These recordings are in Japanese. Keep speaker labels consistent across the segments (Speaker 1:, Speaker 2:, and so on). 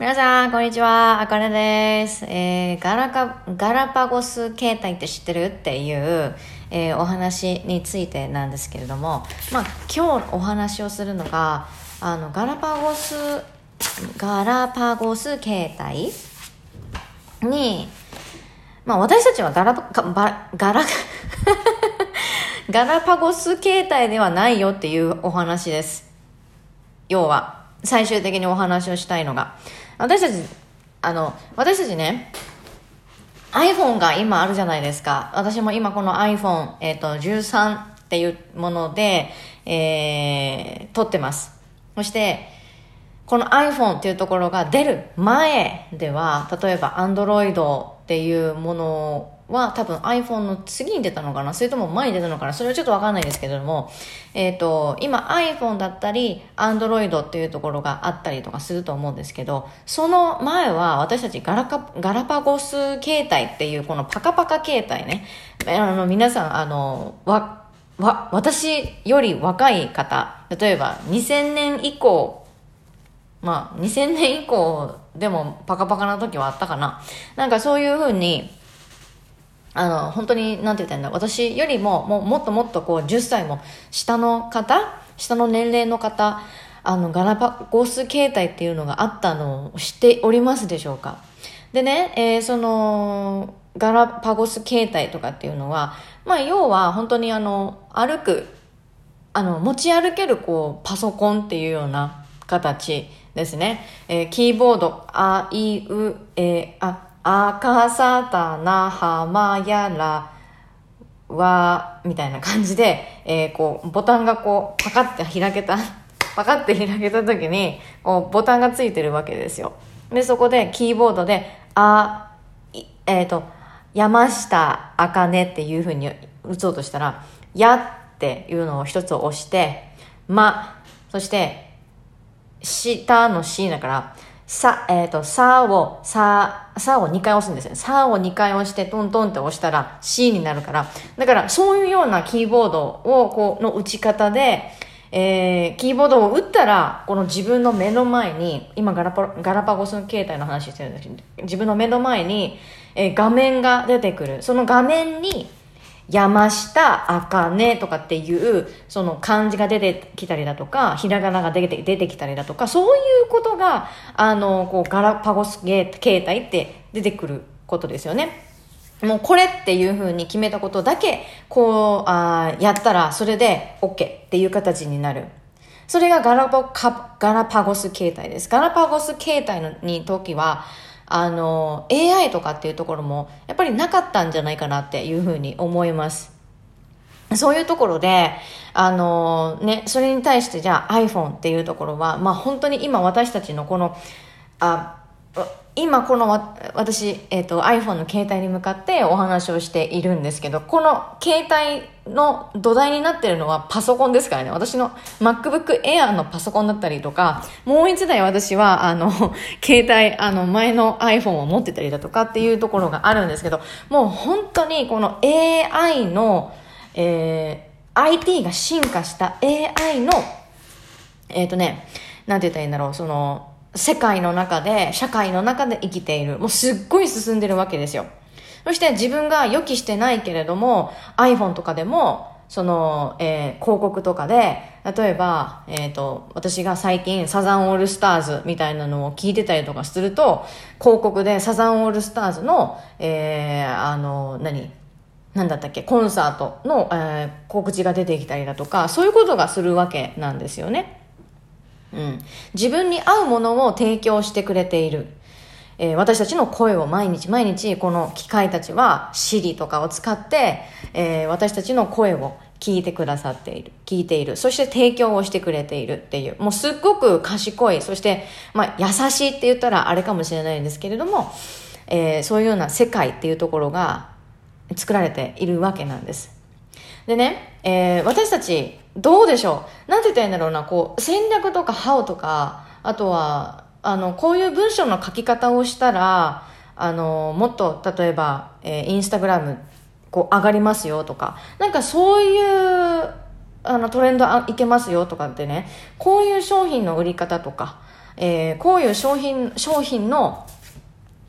Speaker 1: 皆さん、こんにちは。あかねです。えー、ガラカ、ガラパゴス携帯って知ってるっていう、えーお話についてなんですけれども、まあ、今日お話をするのが、あの、ガラパゴス、ガラパゴス携帯に、まあ、私たちはガラパ、ガガラ、ガラパゴス携帯ではないよっていうお話です。要は、最終的にお話をしたいのが。私たち、あの、私たちね、iPhone が今あるじゃないですか。私も今この iPhone、えっ、と、13っていうもので、えー、撮ってます。そして、この iPhone っていうところが出る前では、例えば Android っていうものをは多分 iPhone の次に出たのかな？それとも前に出たのかな？それはちょっとわかんないですけれども、えっ、と、今 iPhone だったり Android っていうところがあったりとかすると思うんですけど、その前は私たちガラカガラパゴス携帯っていうこのパカパカ携帯ね、あの皆さん、あの、わ、わ、私より若い方、例えば2000年以降まあ、2000年以降でもパカパカな時はあったかな。なんかそういうふうに、あの、本当に、なんて言ったらいいんだ、私よりも、もうもっともっとこう、10歳も下の方、下の年齢の方、あの、ガラパゴス携帯っていうのがあったのを知っておりますでしょうかでね、えーその、ガラパゴス携帯とかっていうのは、まあ、要は本当にあの、歩く、あの、持ち歩けるこう、パソコンっていうような形ですね。えーキーボード、あいう、えーあ、あかさたなはまやらは、みたいな感じで、えーこう、ボタンがこう、パカって開けた、パカって開けた時に、こう、ボタンがついてるわけですよ。で、そこで、キーボードで、あ、えっ、と、山下あかねっていう風に打つうとしたら、やっていうのを一つ押して、ま、そして、下の C だから、さ、えっ、と、さを、さ、さを2回押すんですね。さを2回押して、トントンって押したら C になるから。だから、そういうようなキーボードを、こう、の打ち方で、えー、キーボードを打ったら、この自分の目の前に、今ガラパ、ガラパゴスの携帯の話してるんですけど、自分の目の前に、えー画面が出てくる。その画面に、山下あかねとかっていう、その漢字が出てきたりだとか、ひらがなが出て出てきたりだとか、そういうことが、あの、こう、ガラパゴスゲ携帯って出てくることですよね。もうこれっていう風に決めたことだけ、こう、あやったら、それで OK っていう形になる。それがガラパゴス携帯です。ガラパゴス携帯のに時は、あの、AI とかっていうところも、やっぱりなかったんじゃないかなっていうふうに思います。そういうところで、あのね、それに対してじゃあ iPhone っていうところは、まあ本当に今私たちのこの、あ、今このわ私、えっ、と iPhone の携帯に向かってお話をしているんですけど、この携帯の土台になってるのはパソコンですからね。私の MacBook Air のパソコンだったりとか、もう一台私はあの、携帯、あの前の iPhone を持ってたりだとかっていうところがあるんですけど、もう本当にこの AI の、えー IT が進化した AI の、えっ、とね、なんて言ったらいいんだろう、その、世界の中で、社会の中で生きている。もうすっごい進んでるわけですよ。そして自分が予期してないけれども、iPhone とかでも、その、えー広告とかで、例えば、えっ、と、私が最近サザンオールスターズみたいなのを聞いてたりとかすると、広告でサザンオールスターズの、えーあの、何なんだったっけ、コンサートの、えー告知が出てきたりだとか、そういうことがするわけなんですよね。うん。自分に合うものを提供してくれている。えー私たちの声を毎日毎日この機械たちは Siri とかを使って、えー私たちの声を聞いてくださっている。聞いている。そして提供をしてくれているっていう。もうすっごく賢い。そして、まあ優しいって言ったらあれかもしれないんですけれども、えーそういうような世界っていうところが作られているわけなんです。でね、え私たち、どうでしょう？なんて言ったらいいんだろうな、こう、戦略とか how とか、あとは、あの、こういう文章の書き方をしたら、あの、もっと、例えば、えーインスタグラム、こう、上がりますよとか、なんかそういう、あの、トレンドあいけますよとかってね、こういう商品の売り方とか、えー、こういう商品、商品の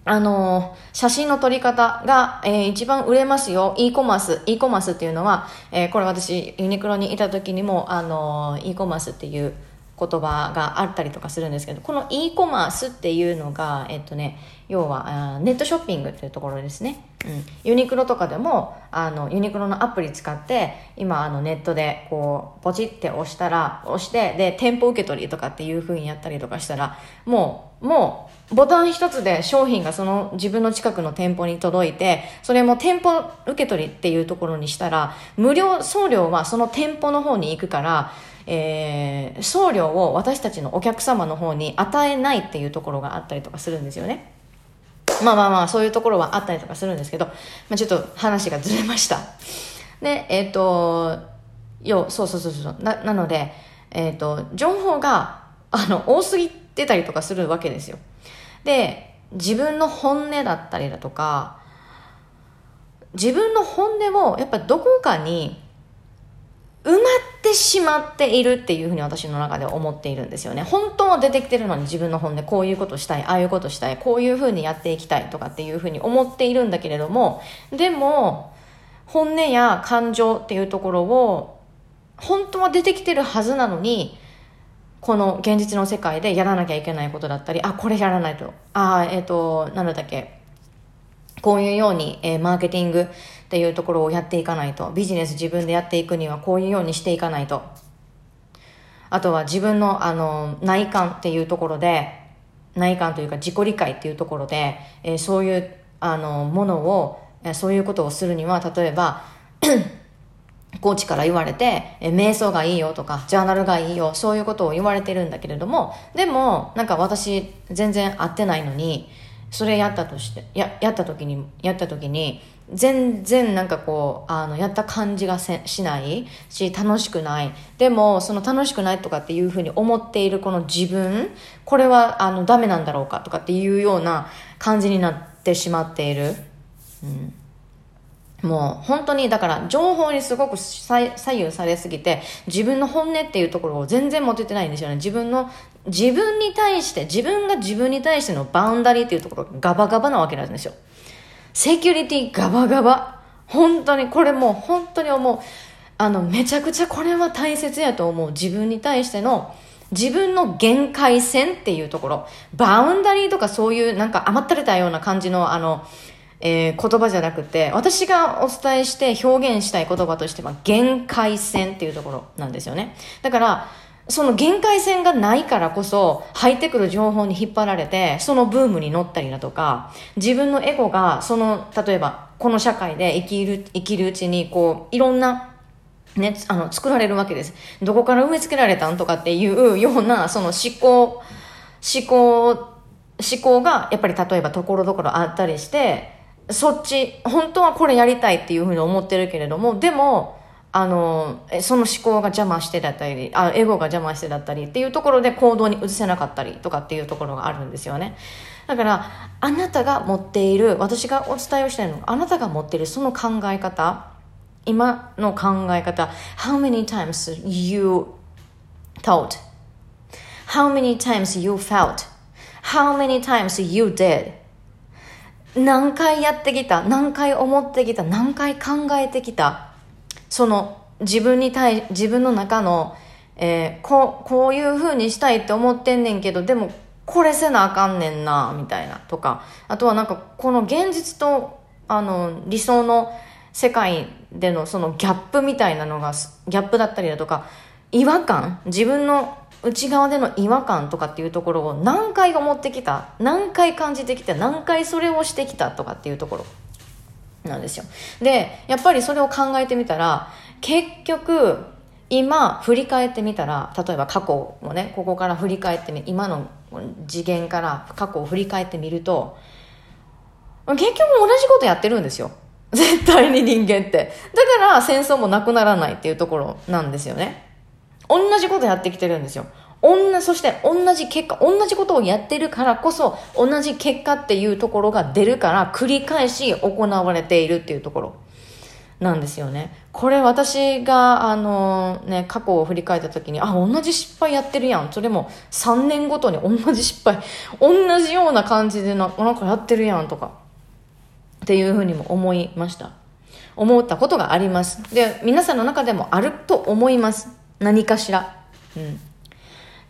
Speaker 1: あの、写真の撮り方が、えー、一番売れますよ。e コマース。e コマースっていうのは、えー、これ私、ユニクロにいた時にも、あの e コマースっていう言葉があったりとかするんですけど、この e コマースっていうのが、えっとね、要はネットショッピングっていうところですね。うん、ユニクロとかでもあのユニクロのアプリ使って今あのネットでこうポチって押したら押してで店舗受け取りとかっていう風にやったりとかしたらもうもうボタン一つで商品がその自分の近くの店舗に届いてそれも店舗受け取りっていうところにしたら無料送料はその店舗の方に行くからえー、送料を私たちのお客様の方に与えないっていうところがあったりとかするんですよね。まあまあまあ、そういうところはあったりとかするんですけど、まあ、ちょっと話がずれました。で、えっ、ー、と、よ、そうそうそうそう。な、なので、えっ、ー、と、情報が、あの、多すぎてたりとかするわけですよ。で、自分の本音だったりだとか、自分の本音を、やっぱどこかに埋まってしまっているっていうふうに私の中で思っているんですよね。本当は出てきてるのに自分の本でこういうことしたい、ああいうことしたい、こういうふうにやっていきたいとかっていうふうに思っているんだけれども、でも、本音や感情っていうところを本当は出てきてるはずなのに、この現実の世界でやらなきゃいけないことだったり、あ、これやらないと。あ、えっ、ー、と、なんだっけ。こういうように、えー、マーケティングっていうところをやっていかないと。ビジネス自分でやっていくにはこういうようにしていかないと。あとは自分のあの内観っていうところで、内観というか自己理解っていうところで、えー、そういうあのものを、そういうことをするには、例えば、コーチから言われて、え瞑想がいいよとか、ジャーナルがいいよ、そういうことを言われてるんだけれども、でも、なんか私、全然合ってないのに、それやったとして、や、やった時に、やった時に、全然なんかこう、あの、やった感じがせしないし、楽しくない。でも、その楽しくないとかっていうふうに思っているこの自分、これは、あの、ダメなんだろうかとかっていうような感じになってしまっている。うん。もう本当にだから情報にすごく左右されすぎて自分の本音っていうところを全然持ててないんですよね。自分の、自分に対して、自分が自分に対してのバウンダリーっていうところがガバガバなわけなんですよ。セキュリティガバガバ。本当に、これもう本当に思う。あの、めちゃくちゃこれは大切やと思う。自分に対しての、自分の限界線っていうところ。バウンダリーとかそういうなんか甘ったれたような感じのあの、えー、言葉じゃなくて、私がお伝えして表現したい言葉としては限界線っていうところなんですよね。だから、その限界線がないからこそ入ってくる情報に引っ張られてそのブームに乗ったりだとか自分のエゴがその例えばこの社会で生きる生きるうちにこういろんなね、あの作られるわけですどこから植え付けられたんとかっていうようなその思考思考思考がやっぱり例えばところどころあったりしてそっち本当はこれやりたいっていうふうに思ってるけれどもでもあの、その思考が邪魔してだったり、あ、エゴが邪魔してだったりっていうところで行動に移せなかったりとかっていうところがあるんですよね。だから、あなたが持っている、私がお伝えをしたいのは、あなたが持っているその考え方、今の考え方、how many times you thought, how many times you felt, how many times you did, 何回やってきた、何回思ってきた、何回考えてきた、その自分に対自分の中の、えー、こうこういう風にしたいって思ってんねんけどでもこれせなあかんねんなみたいなとか。あとはなんかこの現実とあの理想の世界でのそのギャップみたいなのがギャップだったりだとか違和感自分の内側での違和感とかっていうところを何回思ってきた何回感じてきた何回それをしてきたとかっていうところなんですよ。で、やっぱりそれを考えてみたら、結局、今、振り返ってみたら、例えば過去をね、ここから振り返ってみ、今の次元から過去を振り返ってみると、結局同じことやってるんですよ。絶対に人間って。だから戦争もなくならないっていうところなんですよね。同じことやってきてるんですよ。女、そして同じ結果、同じことをやってるからこそ、同じ結果っていうところが出るから、繰り返し行われているっていうところなんですよね。これ私が、あのね、過去を振り返った時に、あ、同じ失敗やってるやん。それも3年ごとに同じ失敗、同じような感じでななんかやってるやんとか、っていうふうにも思いました。思ったことがあります。で、皆さんの中でもあると思います。何かしら。うん。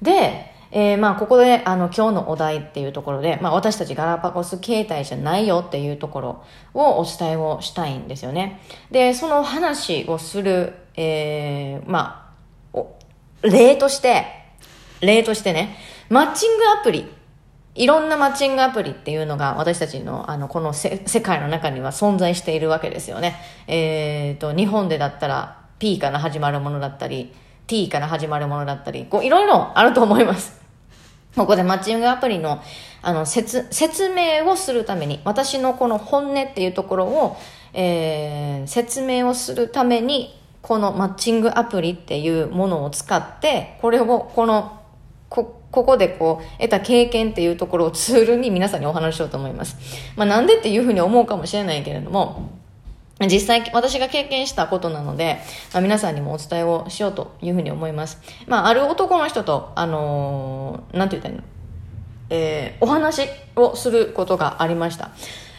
Speaker 1: で、えー、まあ、ここで、あの、今日のお題っていうところで、まあ、私たちガラパゴス形態じゃないよっていうところをお伝えをしたいんですよね。で、その話をする、えー、まあ、例として、例としてね、マッチングアプリ、いろんなマッチングアプリっていうのが私たちのあのこの世界の中には存在しているわけですよね。えっ、ー、と、日本でだったら P から始まるものだったり、T から始まるものだったり、こういろいろあると思います。ここでマッチングアプリのあの説説明をするために、私のこの本音っていうところを、えー、説明をするために、このマッチングアプリっていうものを使って、これを、この、こ、ここでこう、得た経験っていうところをツールに皆さんにお話ししようと思います。まあなんでっていうふうに思うかもしれないけれども、実際私が経験したことなので、まあ、皆さんにもお伝えをしようというふうに思います。まあ、ある男の人と、あのー、なんて言ったらいいの？えー、お話をすることがありました。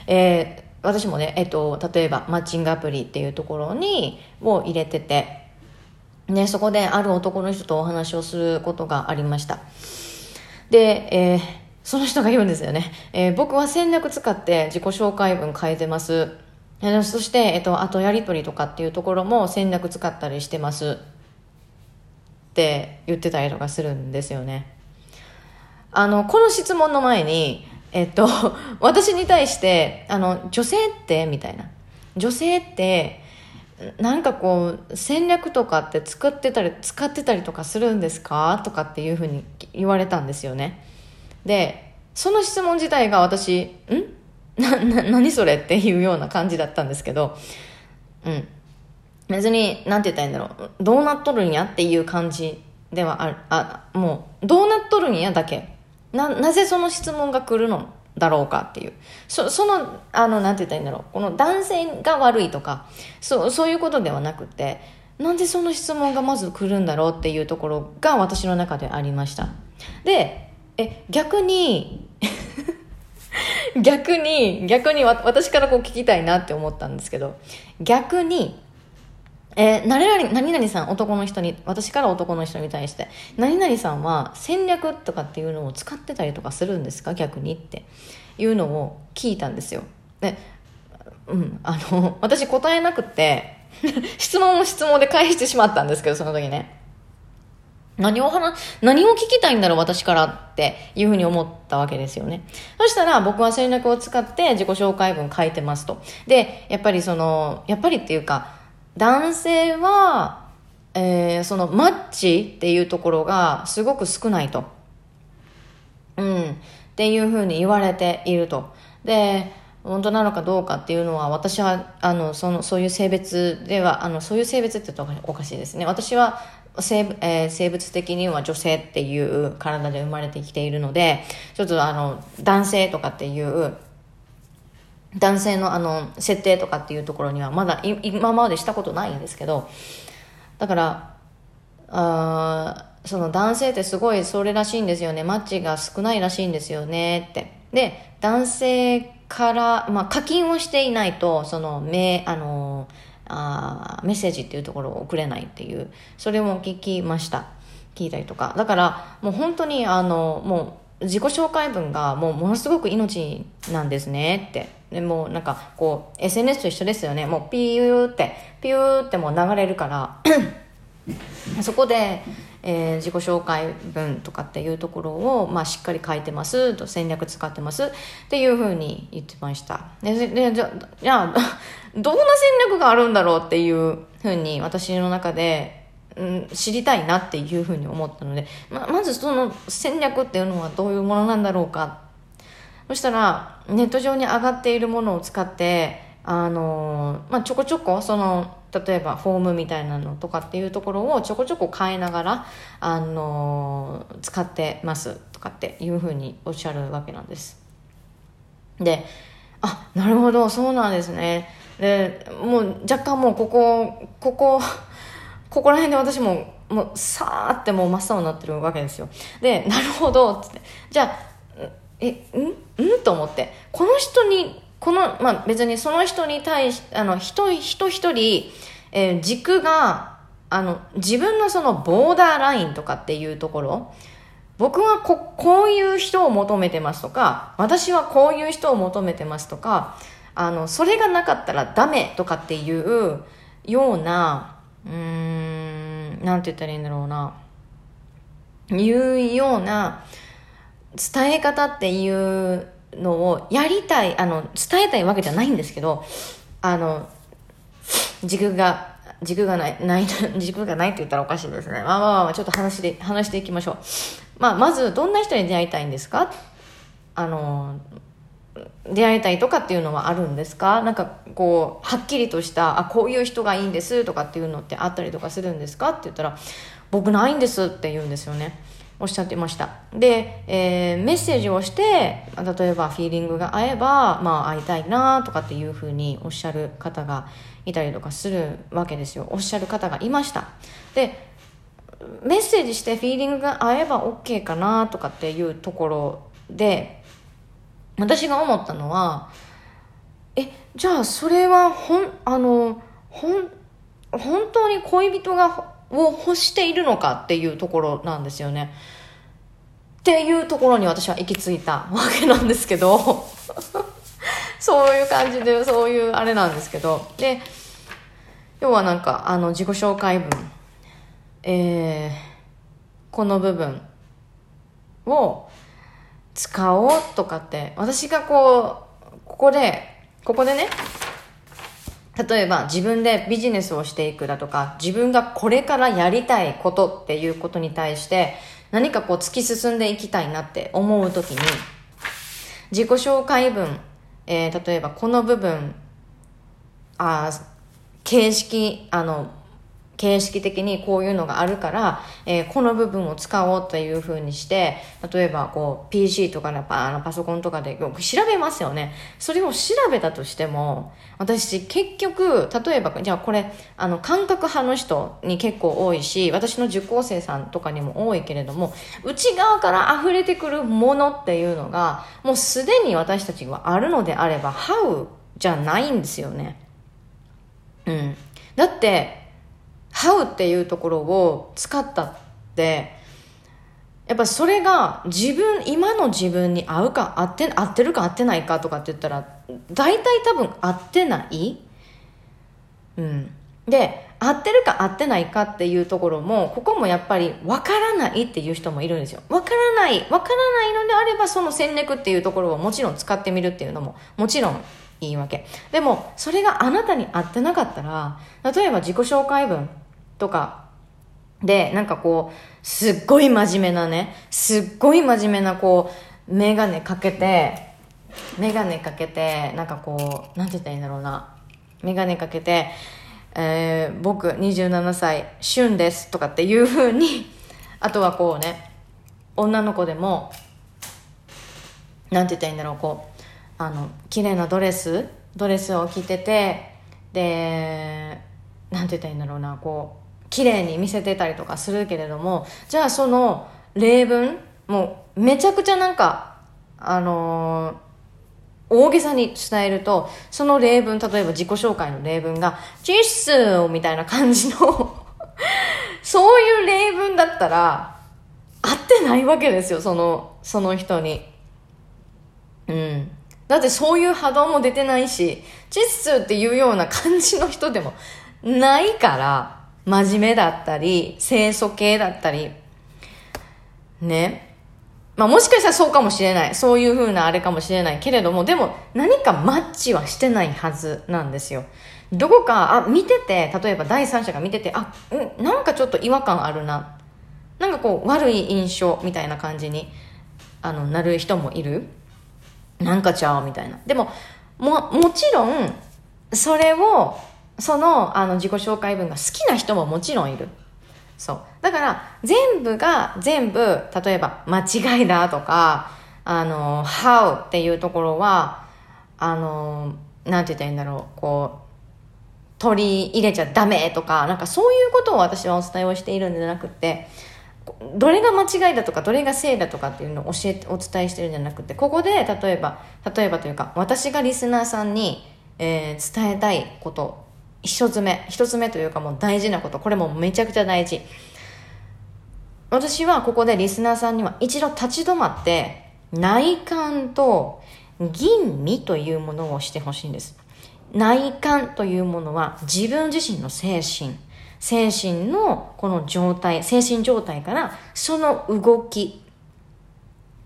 Speaker 1: えー、私もね、えっ、と、例えばマッチングアプリっていうところに、を入れてて、ね、そこである男の人とお話をすることがありました。で、えー、その人が言うんですよね。えー、僕は戦略使って自己紹介文書いてます。そして、えっと、あとやりとりとかっていうところも戦略使ったりしてますって言ってたりとかするんですよね。あの、この質問の前に、えっと、私に対して、あの、女性ってみたいな。女性って、なんかこう、戦略とかって作ってたり、使ってたりとかするんですか？とかっていうふうに言われたんですよね。で、その質問自体が私、ん？な、な、何それっていうような感じだったんですけど、うん。別に、なんて言ったらいいんだろう。どうなっとるんやっていう感じではある、あ、もう、どうなっとるんやだけ。な、なぜその質問が来るのだろうかっていう。そ、その、あの、なんて言ったらいいんだろう。この男性が悪いとか、そう、そういうことではなくて、なんでその質問がまず来るんだろうっていうところが私の中でありました。で、え、逆に 逆に、逆に私からこう聞きたいなって思ったんですけど、逆に、えー、何々、何々さん、男の人に、私から男の人に対して、何々さんは戦略とかっていうのを使ってたりとかするんですか？逆にっていうのを聞いたんですよ。で、うん、あの、私答えなくて 質問を質問で返してしまったんですけど、その時ね。何を話、何を聞きたいんだろう私からっていうふうに思ったわけですよね。そしたら僕は戦略を使って自己紹介文書いてますと。で、やっぱりその、やっぱりっていうか、男性は、えー、そのマッチっていうところがすごく少ないと。うん。っていうふうに言われていると。で、本当なのかどうかっていうのは私はあのそのそういう性別ではあのそういう性別って言うとおかしいですね私は生,、えー、生物的には女性っていう体で生まれてきているので、ちょっとあの、男性とかっていう、男性のあの、設定とかっていうところにはまだ今までしたことないんですけど、だから、あその男性ってすごいそれらしいんですよね。マッチが少ないらしいんですよねって。で、男性から、まあ課金をしていないと、その、め、あのーあメッセージっていうところを送れないっていうそれも聞きました。聞いたりとか。だからもう本当にあのもう自己紹介文がもうものすごく命なんですねって。でもなんかこう SNS と一緒ですよね。もうピューってピューってもう流れるから そこでえー、自己紹介文とかっていうところを、まあ、しっかり書いてますと戦略使ってますっていうふうに言ってました。でじゃあどんな戦略があるんだろうっていうふうに私の中で、うん、知りたいなっていうふうに思ったのでままずその戦略っていうのはどういうものなんだろうかそしたらネット上に上がっているものを使ってあのまあ、ちょこちょこその例えばフォームみたいなのとかっていうところをちょこちょこ変えながら、あの使ってますとかっていうふうにおっしゃるわけなんです。で、あ、なるほど、そうなんですね。でもう若干もうここここここら辺で私ももうさーってもう真っ青になってるわけですよ。でなるほどっつって。じゃあえん？ん？と思って。この人にこの、まあ、別にその人に対しあの人人一人、えー、軸があの自分のそのボーダーラインとかっていうところ。僕はここういう人を求めてますとか私はこういう人を求めてますとかあのそれがなかったらダメとかっていうようなうーんなんて言ったらいいんだろうないうような伝え方っていうのをやりたいあの伝えたいわけじゃないんですけどあの軸が軸がない、ない、軸がないって言ったらおかしいですね。まあまあまあ、ちょっと話で、話していきましょう。まあ、まず、どんな人に出会いたいんですか？あの、出会いたいとかっていうのはあるんですか？なんかこうはっきりとしたあこういう人がいいんですとかっていうのってあったりとかするんですか？って言ったら僕ないんですって言うんですよね。おっしゃってました。で、えー、メッセージをして例えばフィーリングが合えば、まあ、会いたいなとかっていうふうにおっしゃる方がいたりとかするわけですよ。おっしゃる方がいました。でメッセージしてフィーリングが合えば OK かなとかっていうところで私が思ったのは、え、じゃあそれは、ほん、あの、ほん、本当に恋人が、を欲しているのかっていうところなんですよね。っていうところに私は行き着いたわけなんですけど、そういう感じで、そういうあれなんですけど、で、要はなんか、あの、自己紹介文、えー、この部分を、使おうとかって私がこうここでここでね例えば自分でビジネスをしていくだとか自分がこれからやりたいことっていうことに対して何かこう突き進んでいきたいなって思う時に自己紹介文、えー、例えばこの部分あ形式あの形式的にこういうのがあるから、えー、この部分を使おうというふうにして、例えばこう PC とかのパパソコンとかでよく調べますよね。それを調べたとしても、私結局、例えば、じゃあこれ、あの、感覚派の人に結構多いし、私の受講生さんとかにも多いけれども、内側から溢れてくるものっていうのが、もうすでに私たちはあるのであれば、How じゃないんですよね。うん。だって、How っていうところを使ったってやっぱそれが自分今の自分に合うか合って合ってるか合ってないかとかって言ったら大体多分合ってない。うん。で合ってるか合ってないかっていうところもここもやっぱり分からないっていう人もいるんですよ。分からない分からないのであればその戦略っていうところをもちろん使ってみるっていうのももちろんいいわけ。でもそれがあなたに合ってなかったら例えば自己紹介文とかで、なんかこう、すっごい真面目なね、すっごい真面目なこう、メガネかけて、メガネかけて、なんかこう、なんて言ったらいいんだろうな。メガネかけて、えー、僕27歳、旬ですとかっていう風に、あとはこうね、女の子でも、なんて言ったらいいんだろう、こう、あの、綺麗なドレス、ドレスを着てて、で、なんて言ったらいいんだろうな、こう、綺麗に見せてたりとかするけれどもじゃあその例文もうめちゃくちゃなんかあのー、大げさに伝えるとその例文例えば自己紹介の例文が「チッス!」みたいな感じの そういう例文だったら合ってないわけですよそのその人にうんだってそういう波動も出てないしチッスっていうような感じの人でもないから真面目だったり、清楚系だったり、ね。まあもしかしたらそうかもしれない。そういう風なあれかもしれないけれども、でも何かマッチはしてないはずなんですよ。どこか、あ、見てて、例えば第三者が見てて、あ、うんなんかちょっと違和感あるな。なんかこう悪い印象みたいな感じに、あの、なる人もいる。なんかちゃうみたいな。でも、も、もちろん、それをそのあの自己紹介文が好きな人ももちろんいる。そう。だから、全部が全部、例えば、間違いだとか、あの、how っていうところは、あの、なんて言ったらいいんだろう、こう取り入れちゃダメとか、なんかそういうことを私はお伝えをしているんじゃなくて、どれが間違いだとか、どれが正だとかっていうのを教えて、お伝えしてるんじゃなくて、ここで、例えば、例えばというか、私がリスナーさんに、えー、伝えたいこと、一つ目、一つ目というかもう大事なこと、これもめちゃくちゃ大事。私はここでリスナーさんには一度立ち止まって、内観と吟味というものをしてほしいんです。内観というものは自分自身の精神、精神のこの状態、精神状態からその動き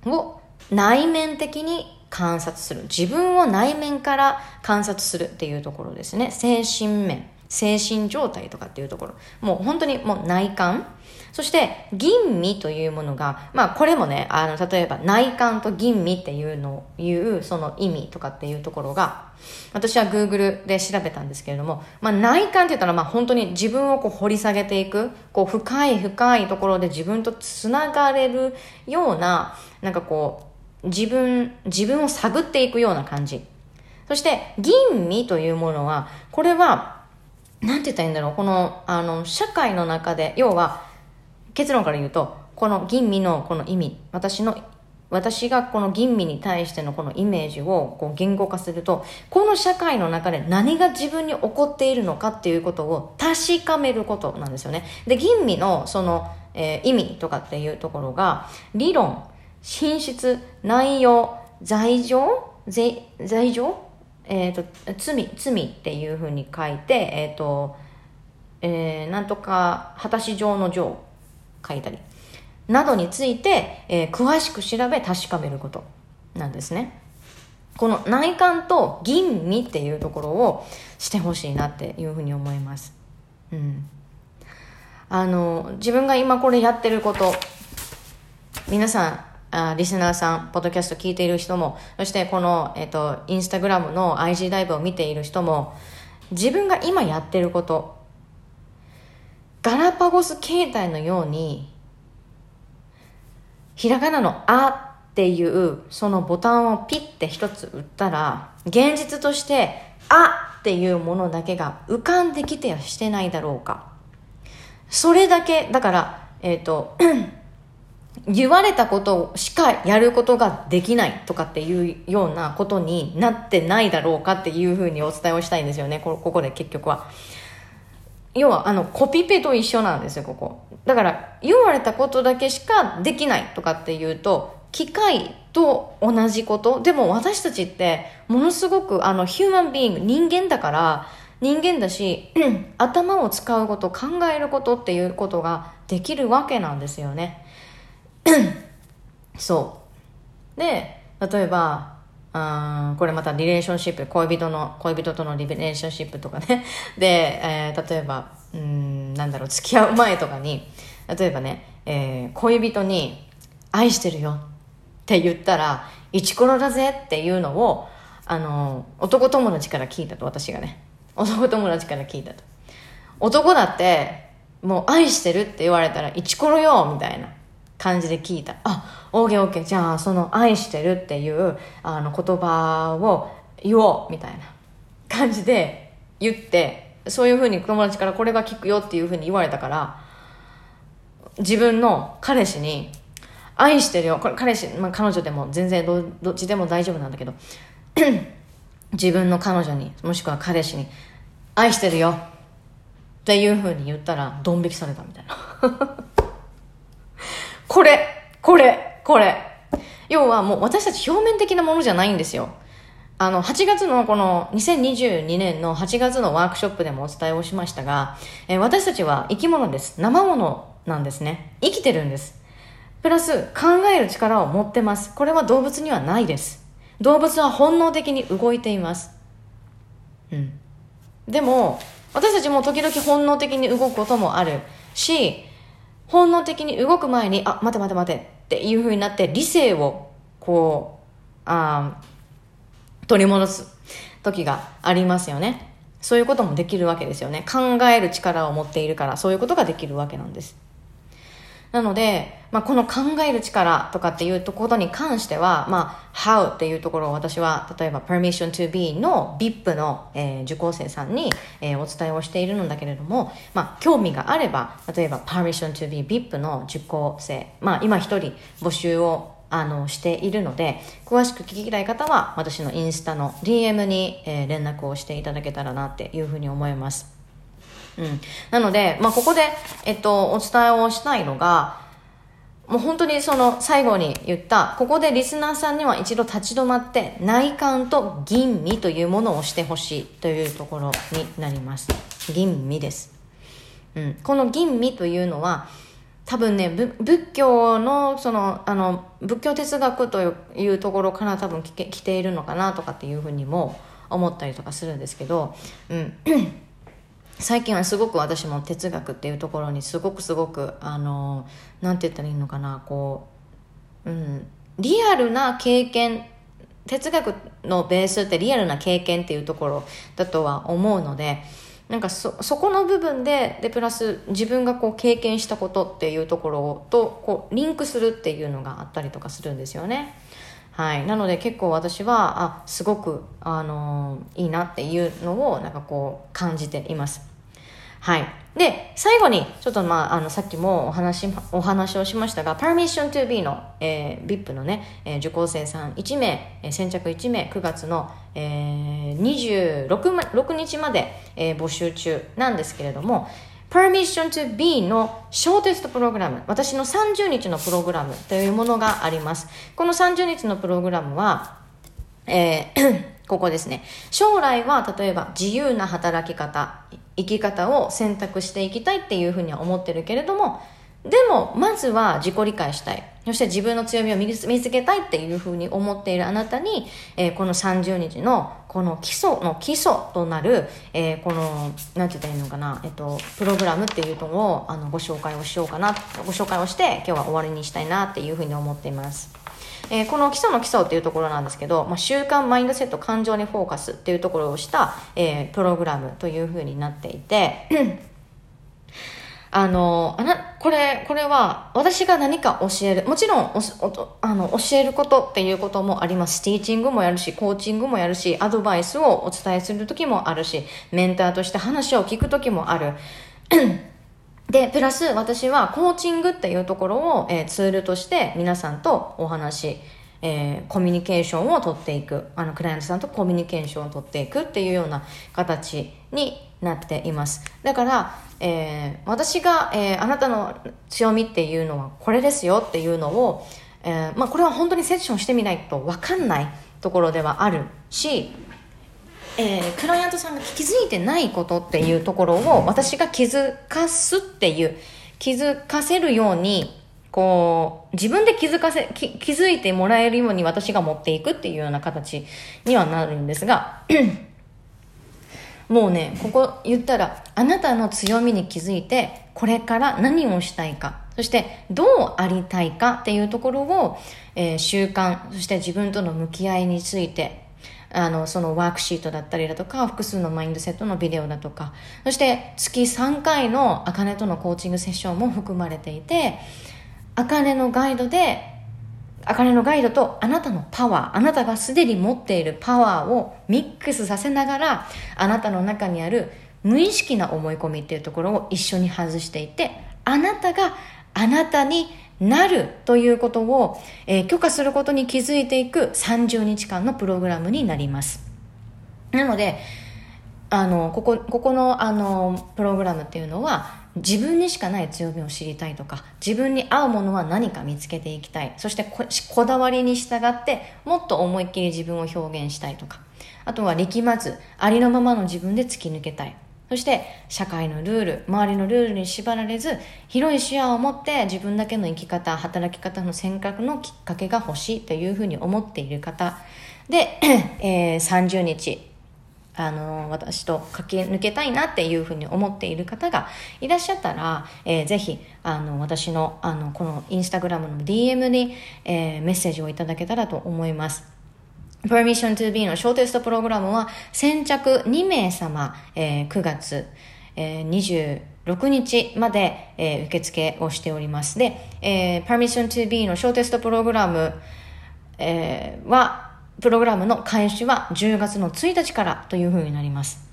Speaker 1: を内面的に観察する。自分を内面から観察するっていうところですね。精神面、精神状態とかっていうところ。もう本当にもう内観。そして、吟味というものが、まあこれもね、あの、例えば内観と吟味っていうのを言う、その意味とかっていうところが、私は Google で調べたんですけれども、まあ内観って言ったら、まあ本当に自分をこう掘り下げていく、こう深い深いところで自分とつながれるような、なんかこう、自分、自分を探っていくような感じ。そして、吟味というものは、これは、なんて言ったらいいんだろう、この、あの、社会の中で、要は、結論から言うと、この吟味のこの意味、私の、私がこの吟味に対してのこのイメージをこう言語化すると、この社会の中で何が自分に起こっているのかっていうことを確かめることなんですよね。で、吟味のその、えー、意味とかっていうところが、理論、品質、内容、罪状罪罪状？えっ、ー、と、罪、罪っていうふうに書いて、えっ、ー、と、えー、なんとか、果たし状の状書いたり、などについて、えー、詳しく調べ確かめることなんですね。この内観と吟味っていうところをしてほしいなっていうふうに思います。うん。あの、自分が今これやってること、皆さん、あリスナーさん、ポッドキャスト聞いている人も、そしてこの、えっ、と、インスタグラムの IG ライブを見ている人も、自分が今やってること、ガラパゴス形態のように、ひらがなのあっていうそのボタンをピッて一つ打ったら、現実としてあっていうものだけが浮かんできてはしてないだろうか。それだけ、だから、えっ、ー、と、言われたことしかやることができないとかっていうようなことになってないだろうかっていうふうにお伝えをしたいんですよね。ここで結局は。要はあのコピペと一緒なんですよここだから言われたことだけしかできないとかっていうと機械と同じことでも私たちってものすごくあのヒューマンビーング人間だから人間だし 頭を使うこと考えることっていうことができるわけなんですよね そうで例えばあこれまたリレーションシップ、恋人の、恋人とのリレーションシップとかね。で、えー、例えば、うん、なんだろう、付き合う前とかに、例えばね、えー、恋人に、愛してるよって言ったら、イチコロだぜっていうのを、あの、男友達から聞いたと、私がね。男友達から聞いたと。男だって、もう愛してるって言われたら、イチコロよみたいな。感じで聞いた。あ、オーケーオーケー。じゃあ、その愛してるっていうあの言葉を言おうみたいな感じで 言って、そういうふうに友達からこれが聞くよっていうふうに言われたから、自分の彼氏に、愛してるよ。これ彼氏、まあ、彼女でも全然どどっちでも大丈夫なんだけど、自分の彼女に、もしくは彼氏に、愛してるよっていうふうに言ったら、ドン引きされたみたいな。これ、これ、これ。要はもう私たち表面的なものじゃないんですよ。あの、8月のこの2022年の8月のワークショップでもお伝えをしましたが、えー、私たちは生き物です。生物なんですね。生きてるんです。プラス考える力を持ってます。これは動物にはないです。動物は本能的に動いています。うん。でも、私たちも時々本能的に動くこともあるし、本能的に動く前に、あ、待て待て待てっていう風になって、理性を、こう、あ取り戻す時がありますよね。そういうこともできるわけですよね。考える力を持っているから、そういうことができるわけなんです。なので、まあ、この考える力とかっていうことに関しては、まあ、how っていうところを私は、例えば permission to be の VIP の、えー、受講生さんに、えー、お伝えをしているのだけれども、まあ、興味があれば、例えば permission to be VIP の受講生、まあ、今一人募集をあの、しているので、詳しく聞きたい方は、私のインスタの DM に、えー、連絡をしていただけたらなっていうふうに思います。うん。なので、まあ、ここで、えっと、お伝えをしたいのが、もう本当にその最後に言った、ここでリスナーさんには一度立ち止まって内観と吟味というものをしてほしいというところになります。吟味です。うん。この吟味というのは、多分ね、仏教の、その、あの、仏教哲学というところから多分来ているのかなとかっていうふうにも思ったりとかするんですけど、うん。最近はすごく私も哲学っていうところにすごくすごくあのなんて言ったらいいのかなこう、うん、リアルな経験哲学のベースってリアルな経験っていうところだとは思うのでなんかそそこの部分ででプラス自分がこう経験したことっていうところとこうリンクするっていうのがあったりとかするんですよね。はい、なので結構私はあすごく、あのー、いいなっていうのをなんかこう感じています。はい。で、最後に、ちょっとまあ、あの、さっきもお話、お話をしましたが、Permission to be の、えー、VIP のね、えー、受講生さん1名、えー、先着1名、9月の、えー、26, 6日まで、えー、募集中なんですけれども、Permission to be のショーテストプログラム、私の30日のプログラムというものがあります。この30日のプログラムは、えー ここですね。将来は例えば自由な働き方、生き方を選択していきたいっていうふうには思ってるけれども、でも、まずは自己理解したい。そして自分の強みを見つけたいっていうふうに思っているあなたに、えー、この30日のこの基礎の基礎となる、えー、この、なんて言ったらいいのかな、えっと、プログラムっていうのをあのご紹介をしようかな、ご紹介をして今日は終わりにしたいなっていうふうに思っています。えー、この基礎の基礎っていうところなんですけど、まあ、習慣マインドセット感情にフォーカスっていうところをした、えー、プログラムというふうになっていてあの、あな、これ、これは、私が何か教える。もちろん、あの、教えることっていうこともあります。ティーチングもやるし、コーチングもやるし、アドバイスをお伝えするときもあるし、メンターとして話を聞くときもある。で、プラス私はコーチングっていうところを、えー、ツールとして皆さんとお話、えー、コミュニケーションを取っていく、あの、クライアントさんとコミュニケーションを取っていくっていうような形になっています。だから、えー、私が、えー、あなたの強みっていうのはこれですよっていうのを、え、まあこれは本当にセッションしてみないと分かんないところではあるし、えー、クライアントさんが気づいてないことっていうところを私が気づかすっていう気づかせるようにこう自分で気づかせ気気づいてもらえるように私が持っていくっていうような形にはなるんですが もうねここ言ったらあなたの強みに気づいてこれから何をしたいかそしてどうありたいかっていうところを、えー、習慣そして自分との向き合いについてあの、そのワークシートだったりだとか、複数のマインドセットのビデオだとか、そして月3回のあかねとのコーチングセッションも含まれていて、あかねのガイドで、あかねのガイドとあなたのパワー、あなたがすでに持っているパワーをミックスさせながら、あなたの中にある無意識な思い込みっていうところを一緒に外していて、あなたがあなたになるということを、えー、許可することに気づいていく30日間のプログラムになります。なので、あの、ここ、ここの、あの、プログラムっていうのは、自分にしかない強みを知りたいとか、自分に合うものは何か見つけていきたい。そしてこ、だわりに従って、もっと思いっきり自分を表現したいとか。あとは力まず、ありのままの自分で突き抜けたい。そして社会のルール周りのルールに縛られず広い視野を持って自分だけの生き方働き方の選択のきっかけが欲しいというふうに思っている方で、えー、30日あの私と駆け抜けたいなっていうふうに思っている方がいらっしゃったら、えー、ぜひあの私のあのこのインスタグラムの DM に、えー、メッセージをいただけたらと思います。Permission to be の小テストプログラムは先着2名様、えー、9月、えー、20 6日まで、えー受付をしております。で、えー、Permission to be の小テストプログラム、えーは、プログラムの開始は10月の1日からというふうになります。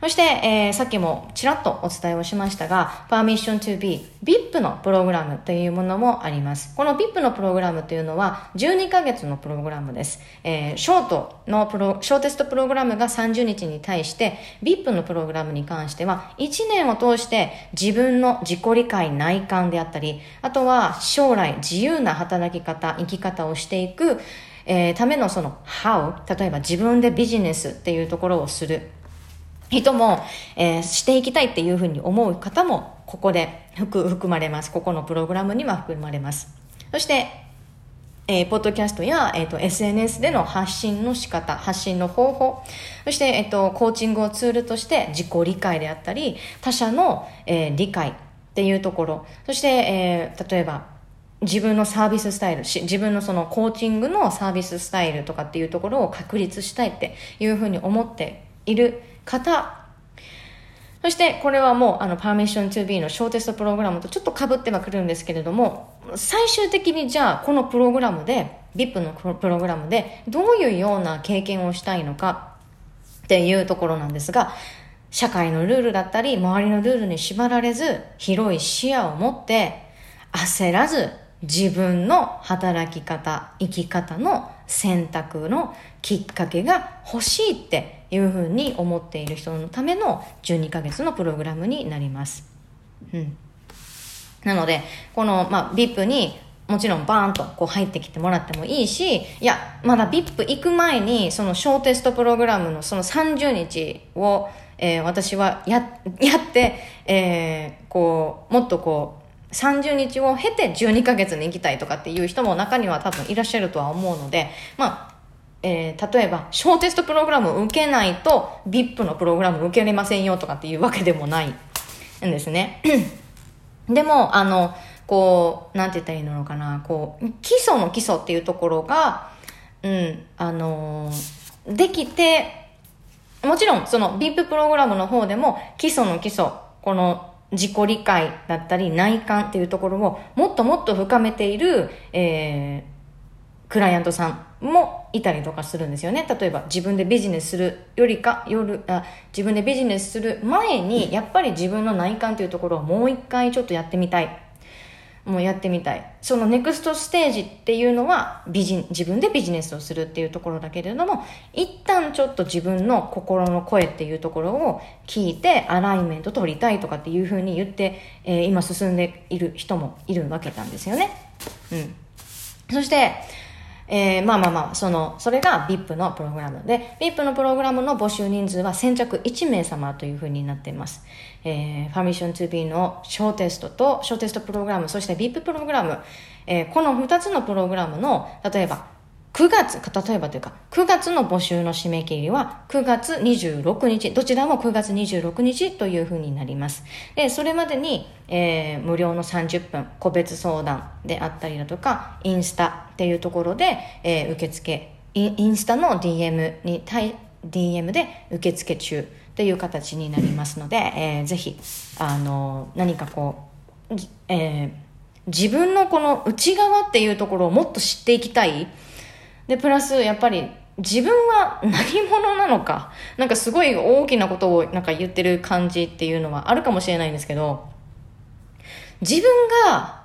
Speaker 1: そして、えーさっきもちらっとお伝えをしましたが、Permission to be VIP のプログラムというものもあります。この VIP のプログラムというのは12ヶ月のプログラムです。えーショートのプロ、ショーテストプログラムが30日に対して、VIP のプログラムに関しては1年を通して自分の自己理解内観であったり、あとは将来自由な働き方、生き方をしていく、えーためのその how、例えば自分でビジネスっていうところをする。人も、えーしていきたいっていうふうに思う方もここで含含まれます。ここのプログラムには含まれます。そして、えーポッドキャストや、えー、と SNS での発信の仕方発信の方法。そして、えー、とコーチングをツールとして自己理解であったり他者の、えー理解っていうところ。そして、えー例えば自分のサービススタイルし自分のそのコーチングのサービススタイルとかっていうところを確立したいっていうふうに思っている方。そしてこれはもうあの Permission to be の小テストプログラムとちょっと被ってはくるんですけれども最終的にじゃあこのプログラムで VIP のプログラムでどういうような経験をしたいのかっていうところなんですが社会のルールだったり周りのルールに縛られず広い視野を持って焦らず自分の働き方生き方の選択のきっかけが欲しいっていうふうに思っている人のための12ヶ月のプログラムになります。うん、なのでこの、まあ、VIP にもちろんバーンとこう入ってきてもらってもいいしいやまだ VIP 行く前にその小テストプログラムのその30日を、えー私はややって、えーこうもっとこう30日を経て12ヶ月に行きたいとかっていう人も中には多分いらっしゃるとは思うのでまあえー例えば小テストプログラムを受けないと VIP のプログラム受けれませんよとかっていうわけでもないんですね。でも、あの、こう、なんて言ったらいいのかな、こう、基礎の基礎っていうところが、うん、あのーできて、もちろん、その VIP プログラムの方でも、基礎の基礎、この自己理解だったり内観っていうところをもっともっと深めている、えークライアントさんもいたりとかするんですよね。例えば自分でビジネスするよりか、夜、あ自分でビジネスする前に、やっぱり自分の内観というところをもう一回ちょっとやってみたい。もうやってみたい。そのネクストステージっていうのはビジ、自分でビジネスをするっていうところだけれども、一旦ちょっと自分の心の声っていうところを聞いて、アライメント取りたいとかっていうふうに言って、えー今進んでいる人もいるわけなんですよね。うん。そして、えーまあまあまあ、その、それが VIP のプログラムで、VIP のプログラムの募集人数は先着1名様というふうになっています。えー、Permission to be の小テストと、小テストプログラム、そして VIP プログラム、えーこの2つのプログラムの、例えば、9月、例えばというか、9月の募集の締め切りは9月26日、どちらも9月26日というふうになります。で、それまでに、えー無料の30分、個別相談であったりだとか、インスタっていうところで、えー受付、イインスタの DM に対、DM で受付中。という形になりますので、えーぜひ、あの何かこう、えー自分のこの内側っていうところをもっと知っていきたい。で、プラス、やっぱり、自分は何者なのか。なんかすごい大きなことをなんか言ってる感じっていうのはあるかもしれないんですけど、自分が、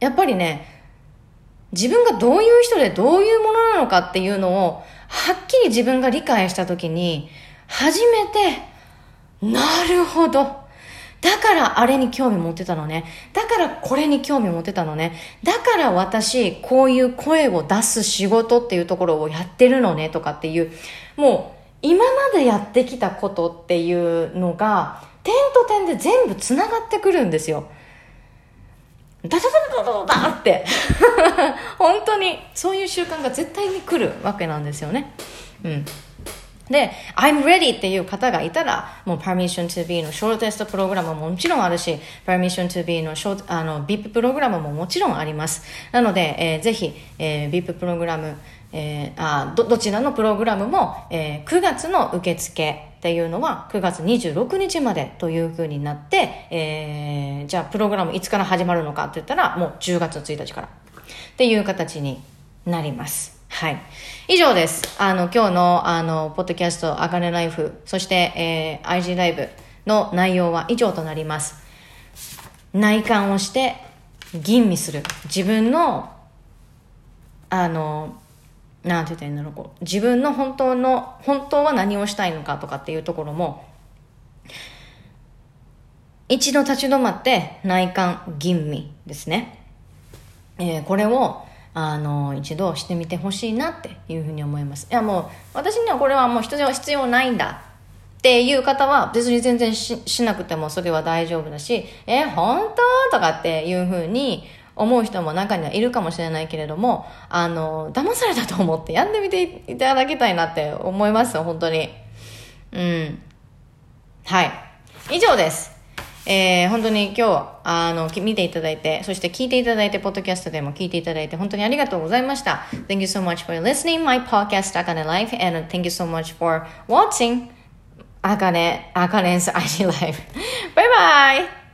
Speaker 1: やっぱりね、自分がどういう人でどういうものなのかっていうのを、はっきり自分が理解したときに、初めて、なるほど。だからあれに興味持ってたのね。だからこれに興味持ってたのね。だから私、こういう声を出す仕事っていうところをやってるのねとかっていう、もう今までやってきたことっていうのが、点と点で全部繋がってくるんですよ。ダダダダダダダって。本当に、そういう習慣が絶対に来るわけなんですよね。うん。で、I'm ready っていう方がいたら、もう Permission to be のショートテストプログラムももちろんあるし、Permission to be のショートあの VIP プログラムももちろんあります。なので、えーぜひ、えー VIP プログラム、えーあどどちらのプログラムも、えー9月の受付っていうのは9月26日までというふうになって、えー、じゃあプログラムいつから始まるのかって言ったらもう10月1日からっていう形になります。はい。以上です。あの、今日の、あの、ポッドキャスト、あかねライフ、そして、えー、IG ライブの内容は以上となります。内観をして、吟味する。自分の、あの、なんて言ったらいいんだろう、こう、自分の本当の、本当は何をしたいのかとかっていうところも、一度立ち止まって内観吟味ですね。えー、これを、あの、一度してみてほしいなっていうふうに思います。いやもう、私にはこれはもう必要必要ないんだっていう方は別に全然ししなくてもそれは大丈夫だし、え、本当とかっていうふうに思う人も中にはいるかもしれないけれども、あの、騙されたと思ってやってみていただきたいなって思います、本当に。うん。はい。以上です。えー、本当に今日、あの、見ていただいて、そして聞いていただいて、ポッドキャストでも聞いていただいて、本当にありがとうございました。Thank you so much for listening my podcast, Akane Life, and thank you so much for watching Akane, Akane's IG Life. bye bye!